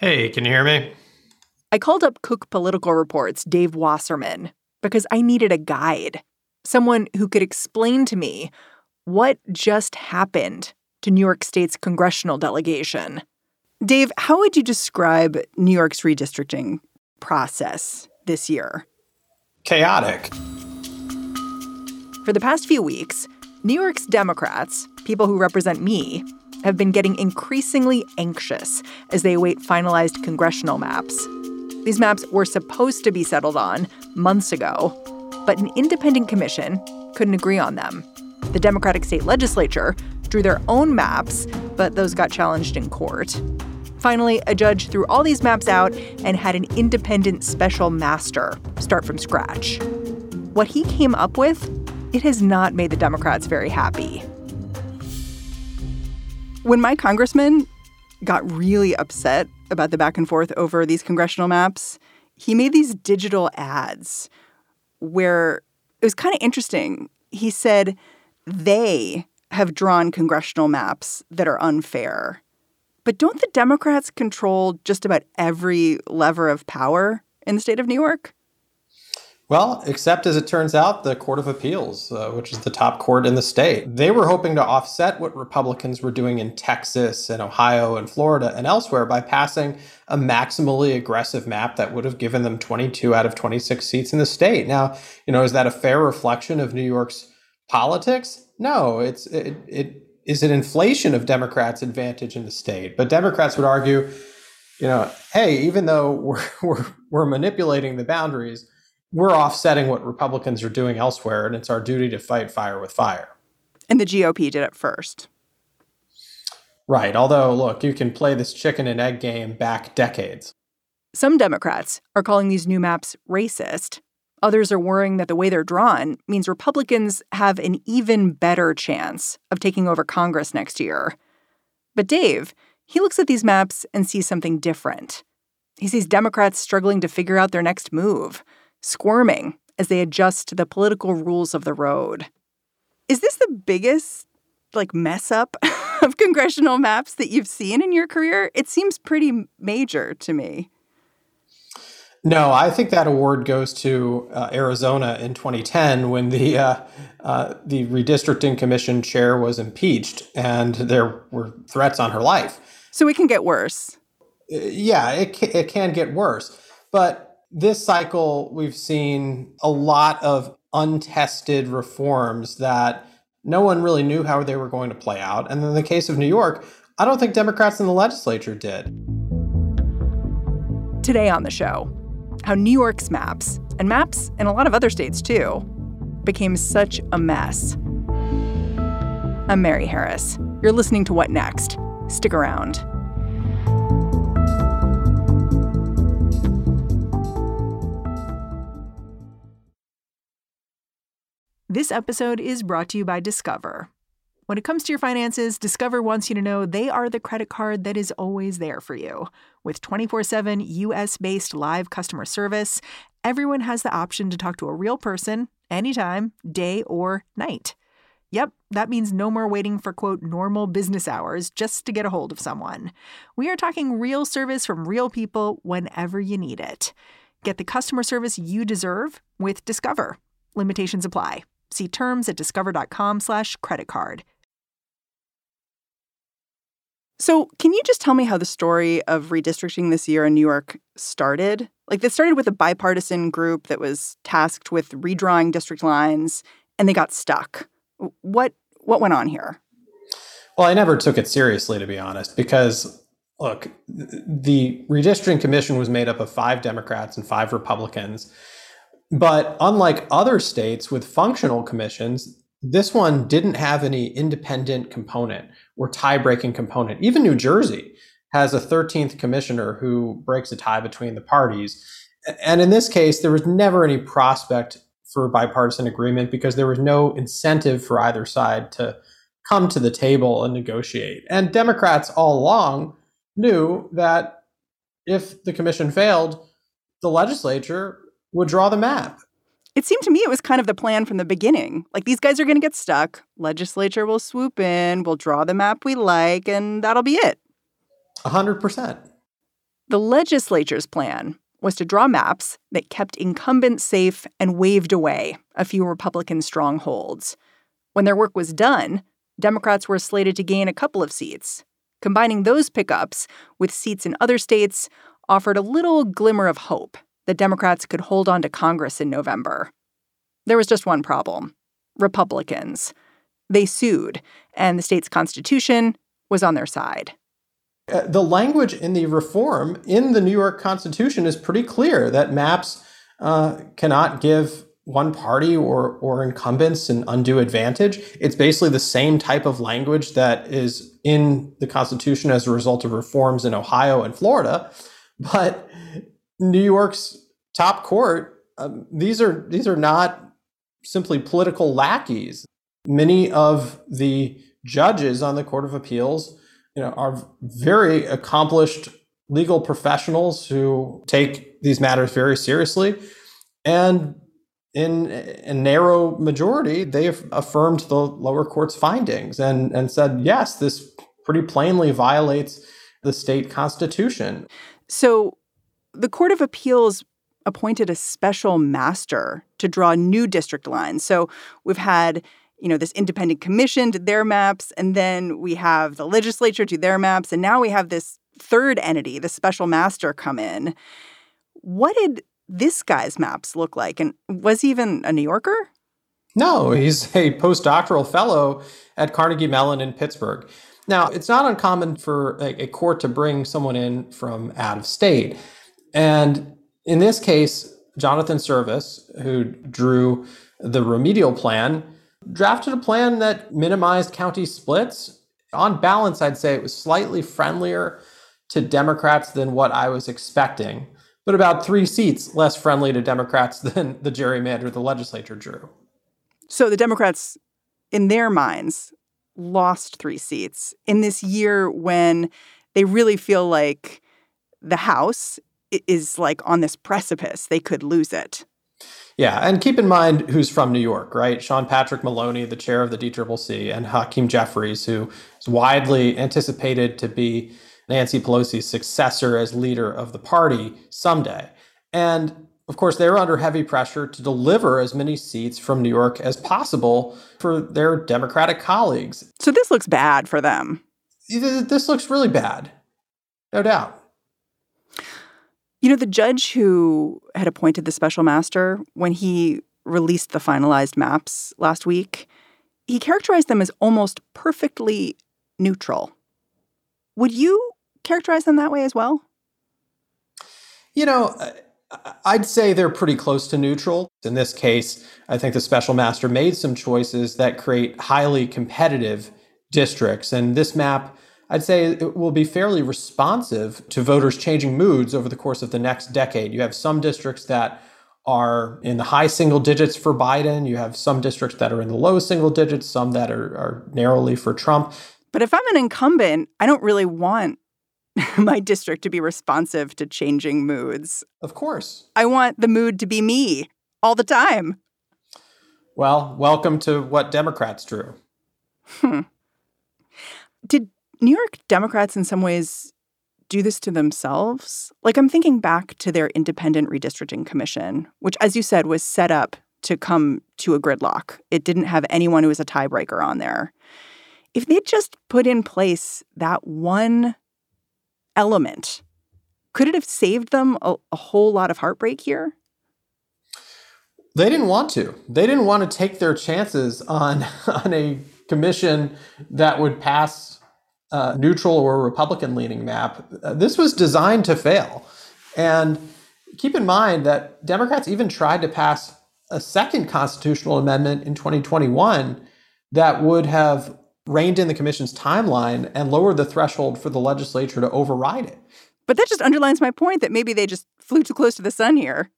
Hey, can you hear me? I called up Cook Political Report's Dave Wasserman because I needed a guide, someone who could explain to me what just happened to New York State's congressional delegation. Dave, how would you describe New York's redistricting process this year? Chaotic. For the past few weeks, New York's Democrats, people who represent me, have been getting increasingly anxious as they await finalized congressional maps. These maps were supposed to be settled on months ago, but an independent commission couldn't agree on them. The Democratic state legislature drew their own maps, but those got challenged in court. Finally, a judge threw all these maps out and had an independent special master start from scratch. What he came up with, it has not made the Democrats very happy. When my congressman got really upset about the back and forth over these congressional maps, he made these digital ads where it was kind of interesting. He said they have drawn congressional maps that are unfair. But don't the Democrats control just about every lever of power in the state of New York? Well, except as it turns out, the Court of Appeals, uh, which is the top court in the state, they were hoping to offset what Republicans were doing in Texas and Ohio and Florida and elsewhere by passing a maximally aggressive map that would have given them 22 out of 26 seats in the state. Now, you know, is that a fair reflection of New York's politics? No, it's it, it is an inflation of Democrats' advantage in the state. But Democrats would argue, you know, hey, even though we're we're, we're manipulating the boundaries we're offsetting what Republicans are doing elsewhere, and it's our duty to fight fire with fire. And the GOP did it first. Right. Although, look, you can play this chicken and egg game back decades. Some Democrats are calling these new maps racist. Others are worrying that the way they're drawn means Republicans have an even better chance of taking over Congress next year. But Dave, he looks at these maps and sees something different. He sees Democrats struggling to figure out their next move squirming as they adjust to the political rules of the road. Is this the biggest like mess up of congressional maps that you've seen in your career? It seems pretty major to me. No, I think that award goes to uh, Arizona in 2010 when the uh, uh, the redistricting commission chair was impeached and there were threats on her life. So it can get worse. Uh, yeah, it it can get worse, but this cycle, we've seen a lot of untested reforms that no one really knew how they were going to play out. And in the case of New York, I don't think Democrats in the legislature did. Today on the show, how New York's maps, and maps in a lot of other states too, became such a mess. I'm Mary Harris. You're listening to What Next? Stick around. This episode is brought to you by Discover. When it comes to your finances, Discover wants you to know they are the credit card that is always there for you. With 24 7 US based live customer service, everyone has the option to talk to a real person anytime, day or night. Yep, that means no more waiting for quote normal business hours just to get a hold of someone. We are talking real service from real people whenever you need it. Get the customer service you deserve with Discover. Limitations apply. See terms at discover.com slash credit card. So, can you just tell me how the story of redistricting this year in New York started? Like, this started with a bipartisan group that was tasked with redrawing district lines, and they got stuck. What what went on here? Well, I never took it seriously, to be honest, because look, the redistricting commission was made up of five Democrats and five Republicans. But unlike other states with functional commissions, This one didn't have any independent component or tie breaking component. Even New Jersey has a 13th commissioner who breaks a tie between the parties. And in this case, there was never any prospect for bipartisan agreement because there was no incentive for either side to come to the table and negotiate. And Democrats all along knew that if the commission failed, the legislature would draw the map. It seemed to me it was kind of the plan from the beginning. Like these guys are going to get stuck, legislature will swoop in, we'll draw the map we like, and that'll be it. A hundred percent. The legislature's plan was to draw maps that kept incumbents safe and waved away a few Republican strongholds. When their work was done, Democrats were slated to gain a couple of seats. Combining those pickups with seats in other states offered a little glimmer of hope that Democrats could hold on to Congress in November. There was just one problem Republicans. They sued, and the state's constitution was on their side. Uh, the language in the reform in the New York Constitution is pretty clear that maps uh, cannot give one party or or incumbents an undue advantage. It's basically the same type of language that is in the Constitution as a result of reforms in Ohio and Florida, but New York's top court um, these are these are not simply political lackeys. Many of the judges on the Court of Appeals you know, are very accomplished legal professionals who take these matters very seriously. And in a narrow majority, they affirmed the lower court's findings and, and said, yes, this pretty plainly violates the state constitution. So the Court of Appeals appointed a special master to draw new district lines. So we've had you know, this independent commission did their maps, and then we have the legislature do their maps, and now we have this third entity, the special master, come in. What did this guy's maps look like? And was he even a New Yorker? No, he's a postdoctoral fellow at Carnegie Mellon in Pittsburgh. Now, it's not uncommon for a court to bring someone in from out of state. And in this case, Jonathan Cervas, who drew the remedial plan, drafted a plan that minimized county splits. On balance, I'd say it was slightly friendlier to Democrats than what I was expecting, but about three seats less friendly to Democrats than the gerrymander the legislature drew. So the Democrats, in their minds, lost three seats in this year when they really feel like the House is like on this precipice. They could lose it. Yeah, and keep in mind who's from New York, right? Sean Patrick Maloney, the chair of the DCCC, and Hakeem Jeffries, who is widely anticipated to be Nancy Pelosi's successor as leader of the party someday. And of course, they're under heavy pressure to deliver as many seats from New York as possible for their Democratic colleagues. So this looks bad for them. This looks really bad, no doubt. You know, the judge who had appointed the special master, when he released the finalized maps last week, he characterized them as almost perfectly neutral. Would you characterize them that way as well? You know, I'd say they're pretty close to neutral. In this case, I think the special master made some choices that create highly competitive districts. And this map I'd say it will be fairly responsive to voters' changing moods over the course of the next decade. You have some districts that are in the high single digits for Biden. You have some districts that are in the low single digits, some that are, are narrowly for Trump. But if I'm an incumbent, I don't really want my district to be responsive to changing moods. Of course. I want the mood to be me all the time. Well, welcome to what Democrats drew. Hmm. Did New York Democrats, in some ways, do this to themselves. Like, I'm thinking back to their independent redistricting commission, which, as you said, was set up to come to a gridlock. It didn't have anyone who was a tiebreaker on there. If they'd just put in place that one element, could it have saved them a, a whole lot of heartbreak here? They didn't want to. They didn't want to take their chances on on a commission that would pass uh, neutral or Republican leaning map, uh, this was designed to fail. And keep in mind that Democrats even tried to pass a second constitutional amendment in 2021 that would have reined in the commission's timeline and lowered the threshold for the legislature to override it. But that just underlines my point that maybe they just flew too close to the sun here.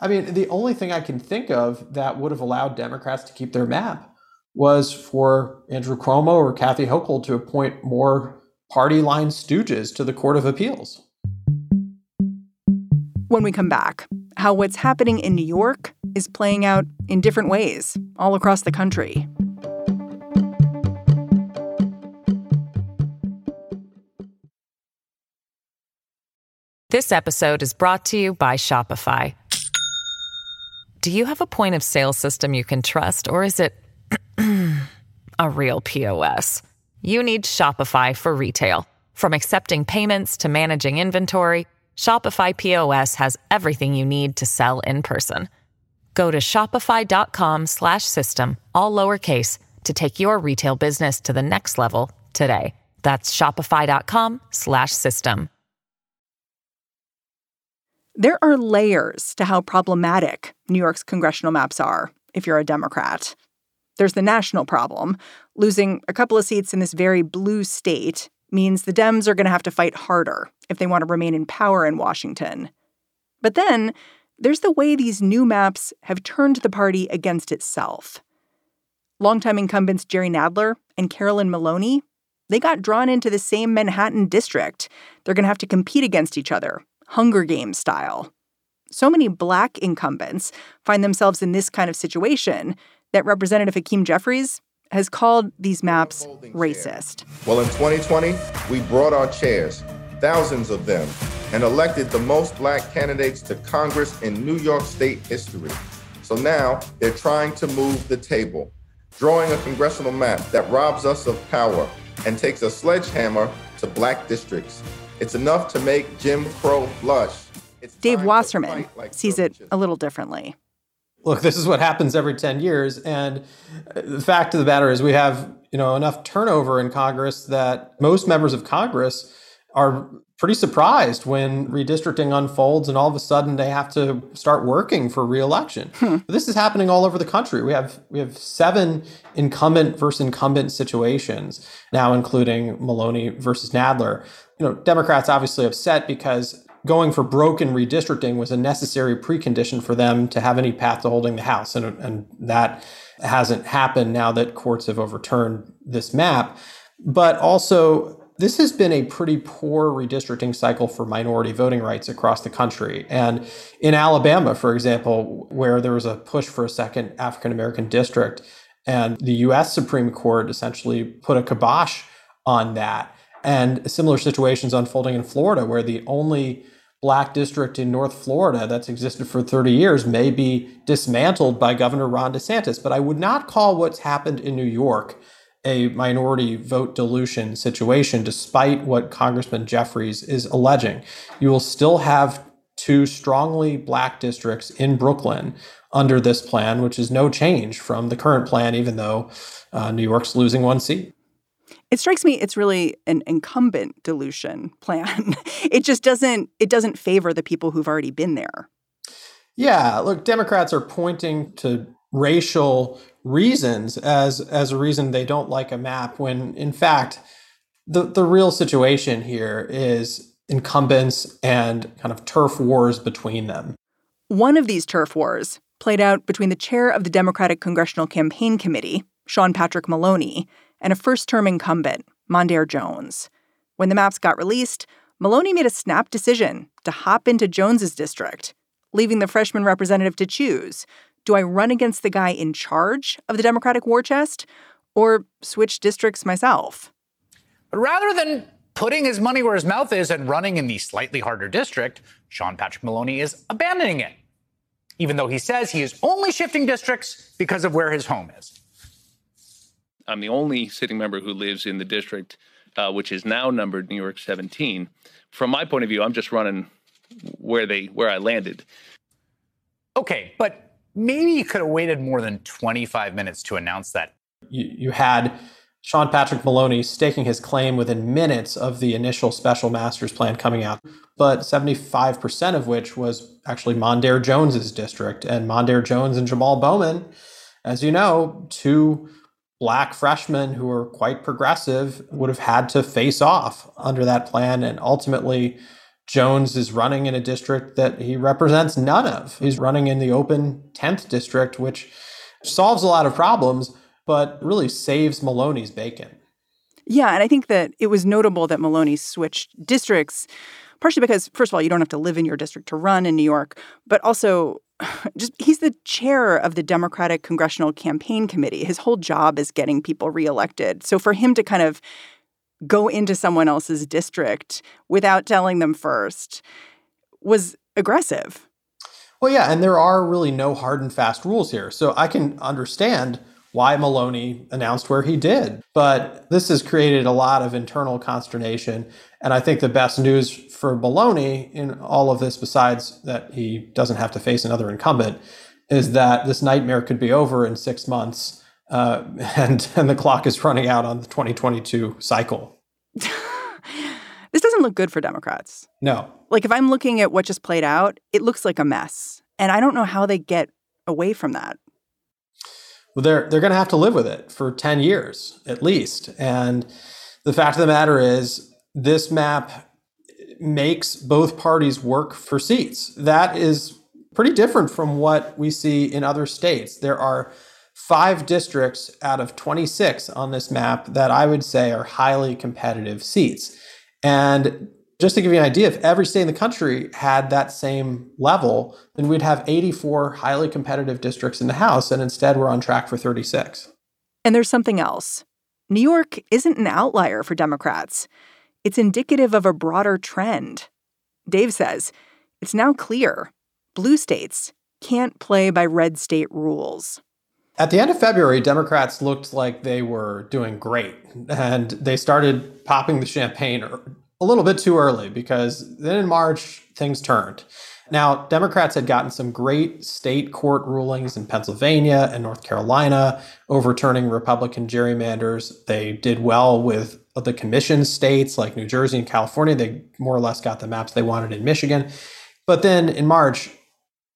I mean, the only thing I can think of that would have allowed Democrats to keep their map was for Andrew Cuomo or Kathy Hochul to appoint more party line stooges to the Court of Appeals. When we come back, how what's happening in New York is playing out in different ways all across the country. This episode is brought to you by Shopify. Do you have a point of sale system you can trust, or is it a real POS? You need Shopify for retail. From accepting payments to managing inventory, Shopify POS has everything you need to sell in person. Go to shopify.com/system all lowercase to take your retail business to the next level today. That's shopify.com/system. There are layers to how problematic New York's congressional maps are if you're a Democrat. There's the national problem. Losing a couple of seats in this very blue state means the Dems are going to have to fight harder if they want to remain in power in Washington. But then there's the way these new maps have turned the party against itself. Longtime incumbents Jerry Nadler and Carolyn Maloney, they got drawn into the same Manhattan district. They're going to have to compete against each other Hunger Games style. So many black incumbents find themselves in this kind of situation that Representative Hakeem Jeffries has called these maps racist. Well, in 2020, we brought our chairs, thousands of them, and elected the most black candidates to Congress in New York State history. So now they're trying to move the table, drawing a congressional map that robs us of power and takes a sledgehammer to black districts. It's enough to make Jim Crow blush. It's Dave Wasserman like sees it a little differently. Look, this is what happens every 10 years. And the fact of the matter is we have, you know, enough turnover in Congress that most members of Congress are pretty surprised when redistricting unfolds and all of a sudden they have to start working for reelection. Hmm. This is happening all over the country. We have we have seven incumbent versus incumbent situations now, including Maloney versus Nadler. You know, Democrats obviously upset because going for broken redistricting was a necessary precondition for them to have any path to holding the House, and, and that hasn't happened now that courts have overturned this map. But also this has been a pretty poor redistricting cycle for minority voting rights across the country. And in Alabama, for example, where there was a push for a second African American district, and the US Supreme Court essentially put a kibosh on that. And similar situations unfolding in Florida, where the only black district in North Florida that's existed for 30 years may be dismantled by Governor Ron DeSantis. But I would not call what's happened in New York a minority vote dilution situation, despite what Congressman Jeffries is alleging. You will still have two strongly black districts in Brooklyn under this plan, which is no change from the current plan, even though uh, New York's losing one seat. It strikes me it's really an incumbent dilution plan. it just doesn't it doesn't favor the people who've already been there. Yeah, look, Democrats are pointing to racial reasons as as a reason they don't like a map when in fact the the real situation here is incumbents and kind of turf wars between them. One of these turf wars played out between the chair of the Democratic Congressional Campaign Committee, Sean Patrick Maloney, and a first-term incumbent, Mondaire Jones. When the maps got released, Maloney made a snap decision to hop into Jones's district, leaving the freshman representative to choose do I run against the guy in charge of the Democratic war chest or switch districts myself? But rather than putting his money where his mouth is and running in the slightly harder district, Sean Patrick Maloney is abandoning it, even though he says he is only shifting districts because of where his home is. I'm the only sitting member who lives in the district, uh, which is now numbered New York 17. From my point of view, I'm just running where they where I landed. Okay, but maybe you could have waited more than 25 minutes to announce that. You, you had Sean Patrick Maloney staking his claim within minutes of the initial special master's plan coming out, but 75% of which was actually Mondaire Jones's district. And Mondaire Jones and Jamal Bowman, as you know, two black freshmen who are quite progressive would have had to face off under that plan. And ultimately, Jones is running in a district that he represents none of. He's running in the open 10th district, which solves a lot of problems, but really saves Maloney's bacon. Yeah, and I think that it was notable that Maloney switched districts, partially because, first of all, you don't have to live in your district to run in New York, but also just he's the chair of the Democratic Congressional Campaign Committee. His whole job is getting people reelected. So for him to kind of go into someone else's district without telling them first was aggressive. Well, yeah, and there are really no hard and fast rules here. So I can understand why Maloney announced where he did. But this has created a lot of internal consternation. And I think the best news for Maloney in all of this, besides that he doesn't have to face another incumbent, is that this nightmare could be over in six months. Uh, and, and the clock is running out on the 2022 cycle. this doesn't look good for Democrats. No. Like if I'm looking at what just played out, it looks like a mess. And I don't know how they get away from that they're they're going to have to live with it for 10 years at least. And the fact of the matter is, this map makes both parties work for seats. That is pretty different from what we see in other states. There are five districts out of 26 on this map that I would say are highly competitive seats. And just to give you an idea, if every state in the country had that same level, then we'd have 84 highly competitive districts in the House, and instead we're on track for 36. And there's something else. New York isn't an outlier for Democrats. It's indicative of a broader trend. Dave says it's now clear blue states can't play by red state rules. At the end of February, Democrats looked like they were doing great, and they started popping the champagne a little bit too early because then in March, things turned. Now, Democrats had gotten some great state court rulings in Pennsylvania and North Carolina overturning Republican gerrymanders. They did well with the commission states like New Jersey and California. They more or less got the maps they wanted in Michigan. But then in March,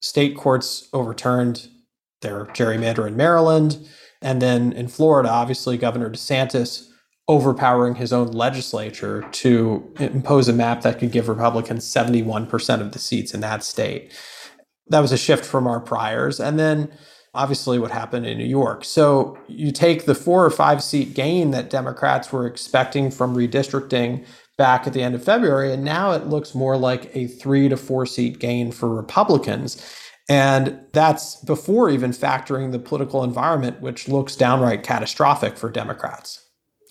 state courts overturned their gerrymander in Maryland. And then in Florida, obviously, Governor DeSantis overpowering his own legislature to impose a map that could give Republicans 71% of the seats in that state. That was a shift from our priors. And then obviously what happened in New York. So you take the four or five seat gain that Democrats were expecting from redistricting back at the end of February, and now it looks more like a three to four seat gain for Republicans. And that's before even factoring the political environment, which looks downright catastrophic for Democrats.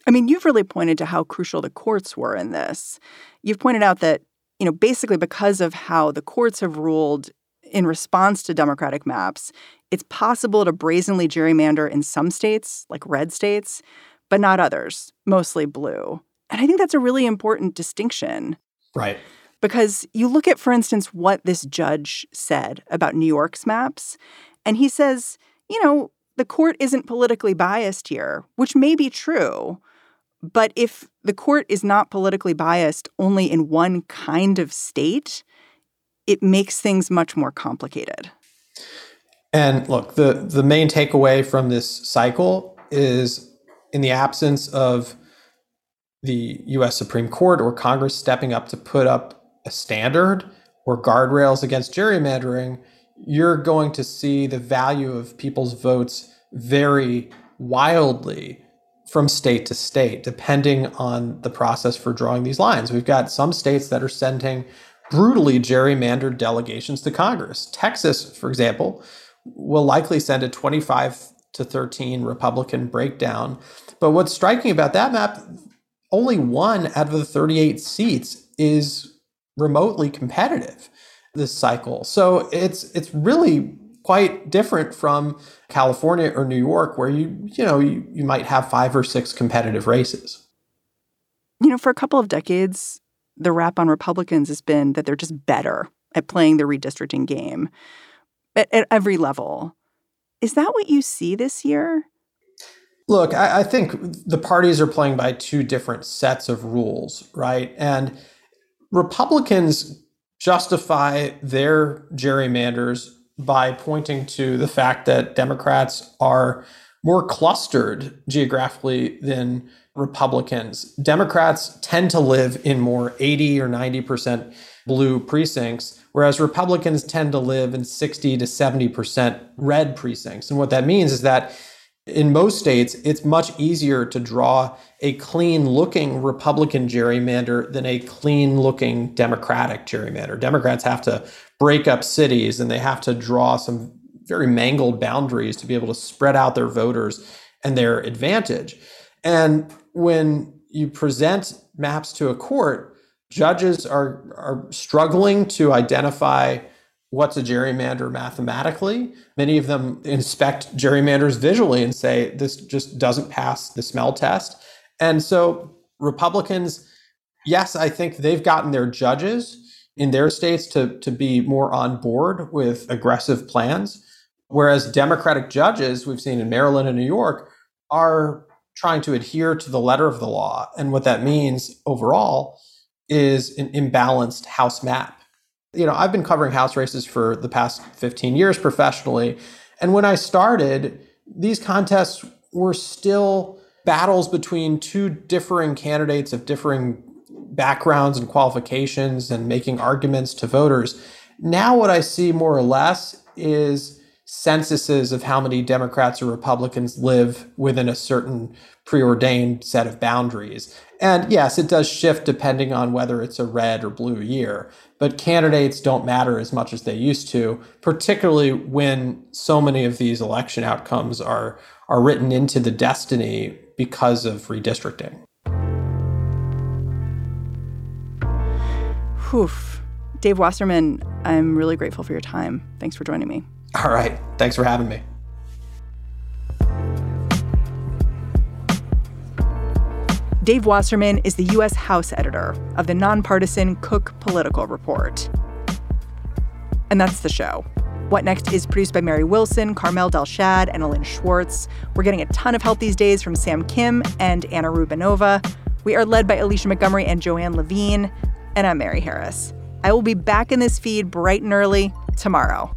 I mean, you've really pointed to how crucial the courts were in this. You've pointed out that, you know, basically because of how the courts have ruled in response to Democratic maps, it's possible to brazenly gerrymander in some states, like red states, but not others, mostly blue. And I think that's a really important distinction. Right. Because you look at, for instance, what this judge said about New York's maps, and he says, you know, the court isn't politically biased here, which may be true, but if the court is not politically biased only in one kind of state, it makes things much more complicated. And look, the, the main takeaway from this cycle is in the absence of the US Supreme Court or Congress stepping up to put up a standard or guardrails against gerrymandering, you're going to see the value of people's votes vary wildly from state to state, depending on the process for drawing these lines. We've got some states that are sending brutally gerrymandered delegations to Congress. Texas, for example, will likely send a 25 to 13 Republican breakdown. But what's striking about that map, only one out of the 38 seats is remotely competitive this cycle. So it's it's really quite different from California or New York, where you, you know, you, you might have five or six competitive races. You know, for a couple of decades, the rap on Republicans has been that they're just better at playing the redistricting game at, at every level. Is that what you see this year? Look, I, I, think the parties are playing by two different sets of rules, right? And Republicans justify their gerrymanders by pointing to the fact that Democrats are more clustered geographically than Republicans. Democrats tend to live in more 80 or 90% blue precincts, whereas Republicans tend to live in 60 to 70% red precincts. And what that means is that in most states, it's much easier to draw a clean looking Republican gerrymander than a clean looking Democratic gerrymander. Democrats have to break up cities and they have to draw some very mangled boundaries to be able to spread out their voters and their advantage. And when you present maps to a court, judges are, are struggling to identify what's a gerrymander mathematically. Many of them inspect gerrymanders visually and say this just doesn't pass the smell test. And so Republicans, yes, I think they've gotten their judges in their states to, to be more on board with aggressive plans. Whereas Democratic judges, we've seen in Maryland and New York, are trying to adhere to the letter of the law. And what that means overall is an imbalanced House map. You know, I've been covering House races for the past 15 years professionally. And when I started, these contests were still battles between two differing candidates of differing backgrounds and qualifications and making arguments to voters. Now, what I see more or less is censuses of how many Democrats or Republicans live within a certain preordained set of boundaries. And yes, it does shift depending on whether it's a red or blue year, but candidates don't matter as much as they used to, particularly when so many of these election outcomes are, are written into the destiny because of redistricting. Whew. Dave Wasserman, I'm really grateful for your time. Thanks for joining me. All right. Thanks for having me. Dave Wasserman is the U.S. House editor of the nonpartisan Cook Political Report. And that's the show. What Next is produced by Mary Wilson, Carmel Delshad, and Elin Schwartz. We're getting a ton of help these days from Sam Kim and Anna Rubinova. We are led by Alicia Montgomery and Joanne Levine. And I'm Mary Harris. I will be back in this feed bright and early tomorrow.